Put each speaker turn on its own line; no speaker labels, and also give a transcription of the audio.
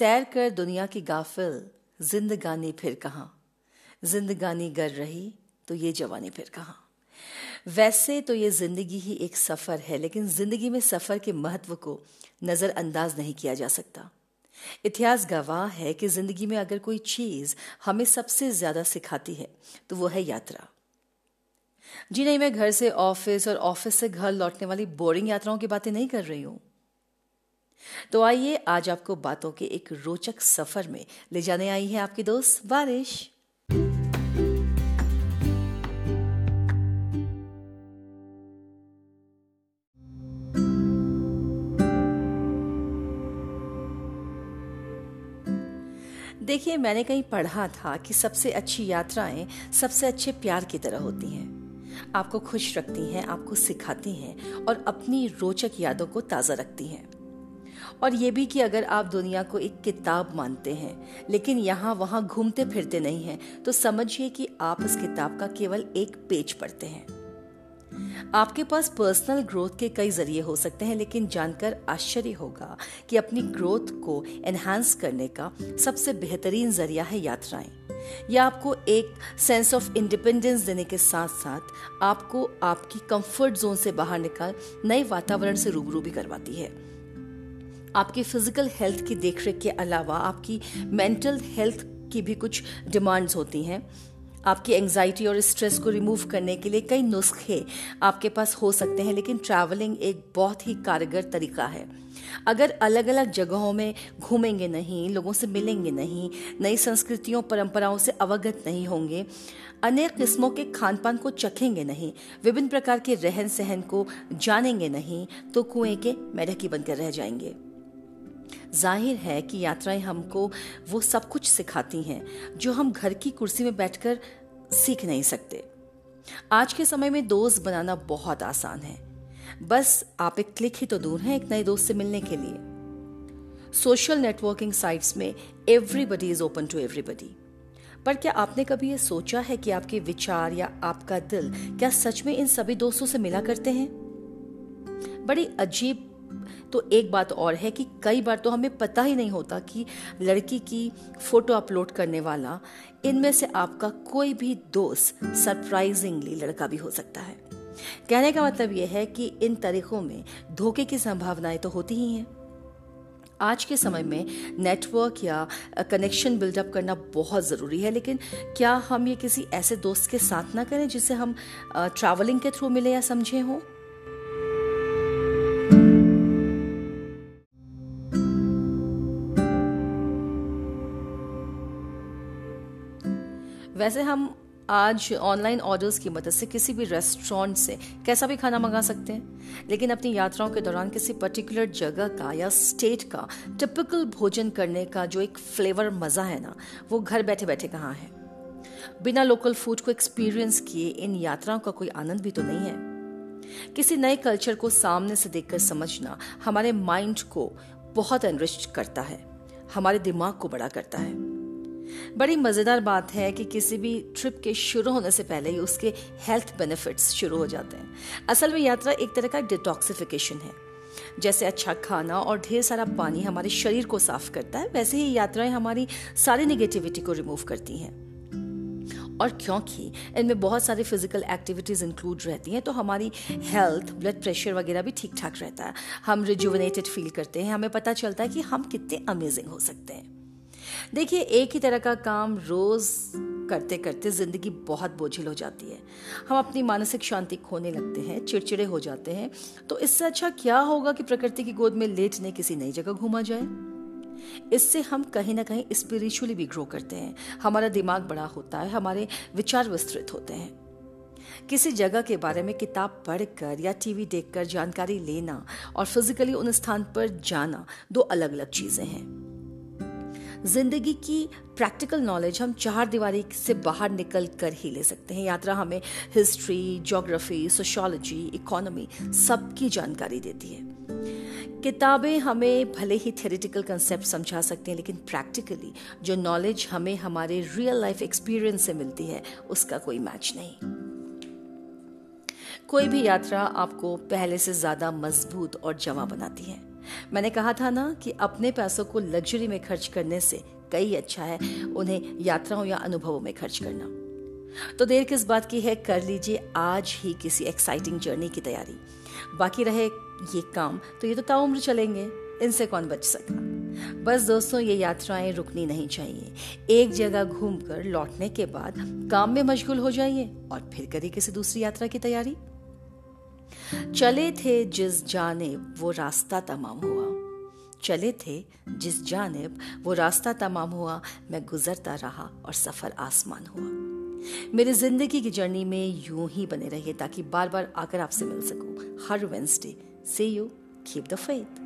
सैर कर दुनिया की गाफिल, जिंदगानी फिर कहाँ? जिंदगानी गर रही तो ये जवानी फिर कहाँ? वैसे तो ये ज़िंदगी ही एक सफ़र है, लेकिन ज़िंदगी में सफ़र के महत्व को नजरअंदाज नहीं किया जा सकता। इतिहास गवाह है कि ज़िंदगी में अगर कोई चीज़ हमें सबसे ज़्यादा सिखाती है तो वो है यात्रा। जी नहीं, मैं घर से ऑफ़िस और ऑफ़िस से घर लौटने वाली बोरिंग यात्राओं की बातें नहीं कर रही हूँ। तो आइए आज आपको बातों के एक रोचक सफ़र में ले जाने आई है आपकी दोस्त बारिश देखिए, मैंने कहीं पढ़ा था कि सबसे अच्छी यात्राएँ सबसे अच्छे प्यार की तरह होती हैं। आपको खुश रखती हैं, आपको सिखाती हैं और अपनी रोचक यादों को ताज़ा रखती हैं। और ये भी कि अगर आप दुनिया को एक किताब मानते हैं, लेकिन यहाँ वहाँ घूमते फिरते नहीं हैं तो समझिए कि आप उस किताब का केवल एक पेज पढ़ते हैं। आपके पास पर्सनल ग्रोथ के कई ज़रिए हो सकते हैं, लेकिन जानकर आश्चर्य होगा कि अपनी ग्रोथ को एनहांस करने का सबसे बेहतरीन ज़रिया है यात्राएँ। यह आपको एक सेंस ऑफ़ इंडिपेंडेंस देने के साथ साथ आपको आपकी कंफर्ट जोन से बाहर निकल नए वातावरण से रूबरू भी करवाती है। आपकी फ़िज़िकल हेल्थ की देखरेख के अलावा आपकी मेंटल हेल्थ की भी कुछ डिमांड्स होती हैं। आपकी एंजाइटी और स्ट्रेस को रिमूव करने के लिए कई नुस्खे आपके पास हो सकते हैं, लेकिन ट्रैवलिंग एक बहुत ही कारगर तरीका है। अगर अलग अलग जगहों में घूमेंगे नहीं, लोगों से मिलेंगे नहीं, नई संस्कृतियों, परंपराओं से अवगत नहीं होंगे, अनेक किस्मों के खान पान को चखेंगे नहीं, विभिन्न प्रकार के रहन सहन को जानेंगे नहीं तो कुएँ के मेढकी बनकर रह जाएँगे। ज़ाहिर है कि यात्राएँ हमको वो सब कुछ सिखाती हैं, जो हम घर की कुर्सी में बैठकर सीख नहीं सकते। आज के समय में दोस्त बनाना बहुत आसान है। बस आप एक क्लिक ही तो दूर हैं एक नए दोस्त से मिलने के लिए। सोशल नेटवर्किंग साइट्स में everybody is open to everybody पर क्या आपने कभी ये सोचा है कि आपके विचार या आपका दिल क्या सच में इन सभी दोस्तों से मिला करते हैं? बड़ी अजीब तो एक बात और है कि कई बार तो हमें पता ही नहीं होता कि लड़की की फ़ोटो अपलोड करने वाला, इनमें से आपका कोई भी दोस्त सरप्राइजिंगली लड़का भी हो सकता है। कहने का मतलब यह है कि इन तरीकों में धोखे की संभावनाएँ तो होती ही हैं। आज के समय में नेटवर्क या कनेक्शन बिल्डअप करना बहुत ज़रूरी है, लेकिन क्या हम ये किसी ऐसे दोस्त के साथ ना करें जिसे हम ट्रैवलिंग के थ्रू मिले या समझे हों? वैसे हम आज ऑनलाइन ऑर्डर्स की मदद से किसी भी रेस्टोरेंट से कैसा भी खाना मंगा सकते हैं, लेकिन अपनी यात्राओं के दौरान किसी पर्टिकुलर जगह का या स्टेट का टिपिकल भोजन करने का जो एक फ्लेवर मज़ा है ना, वो घर बैठे बैठे कहाँ है? बिना लोकल फ़ूड को एक्सपीरियंस किए इन यात्राओं का कोई आनंद भी तो नहीं है। किसी नए कल्चर को सामने से देखकर समझना हमारे माइंड को बहुत एनरिच करता है, हमारे दिमाग को बड़ा करता है। बड़ी मज़ेदार बात है कि किसी भी ट्रिप के शुरू होने से पहले ही उसके हेल्थ बेनिफिट्स शुरू हो जाते हैं। असल में यात्रा एक तरह का डिटॉक्सिफिकेशन है। जैसे अच्छा खाना और ढेर सारा पानी हमारे शरीर को साफ़ करता है, वैसे ही यात्राएँ हमारी सारी निगेटिविटी को रिमूव करती हैं। और क्योंकि इनमें बहुत सारी फ़िज़िकल एक्टिविटीज़ इंक्लूड रहती हैं तो हमारी हेल्थ ब्लड प्रेशर वगैरह भी ठीक ठाक रहता है। हम रिजुवनेटेड फील करते हैं, हमें पता चलता है कि हम कितने अमेजिंग हो सकते हैं। देखिए, एक ही तरह का काम रोज करते करते ज़िंदगी बहुत बोझिल हो जाती है। हम अपनी मानसिक शांति खोने लगते हैं, चिड़चिड़े हो जाते हैं। तो इससे अच्छा क्या होगा कि प्रकृति की गोद में लेटने किसी नई जगह घूमा जाए? इससे हम कहीं ना कहीं स्पिरिचुअली भी ग्रो करते हैं। हमारा दिमाग बड़ा होता है, हमारे विचार विस्तृत होते हैं। किसी जगह के बारे में किताब पढ़कर या टीवी देखकर जानकारी लेना और फिजिकली उन स्थान पर जाना, दो अलग अलग चीज़ें हैं। ज़िंदगी की प्रैक्टिकल नॉलेज हम चार दीवारी से बाहर निकल कर ही ले सकते हैं। यात्रा हमें हिस्ट्री जोग्राफी सोशोलॉजी इकोनॉमी सबकी जानकारी देती है। किताबें हमें भले ही थेरेटिकल कंसेप्ट समझा सकते हैं, लेकिन प्रैक्टिकली जो नॉलेज हमें हमारे रियल लाइफ एक्सपीरियंस से मिलती है, उसका कोई मैच नहीं। कोई भी यात्रा आपको पहले से ज़्यादा मज़बूत और जमा बनाती है। मैंने कहा था ना कि अपने पैसों को लग्जरी में खर्च करने से कई अच्छा है, उन्हें यात्राओं या अनुभवों में खर्च करना। तो देर किस बात की है, कर लीजिए आज ही किसी एक्साइटिंग जर्नी की तैयारी। बाकी रहे ये काम तो ये तो ताउम्र चलेंगे, इनसे कौन बच सका बस दोस्तों, ये यात्राएँ रुकनी नहीं चाहिए। एक जगह घूमकर लौटने के बाद काम में मशगूल हो जाइए और फिर करिए किसी दूसरी यात्रा की तैयारी। चले थे जिस जानेब, वो रास्ता तमाम हुआ। चले थे जिस जानेब, वो रास्ता तमाम हुआ। मैं गुजरता रहा और सफ़र आसमान हुआ। मेरी ज़िंदगी की जर्नी में यूँ ही बने रहिए ताकि बार बार आकर आपसे मिल सकूँ। हर वेंसडे से यू कीप द फेथ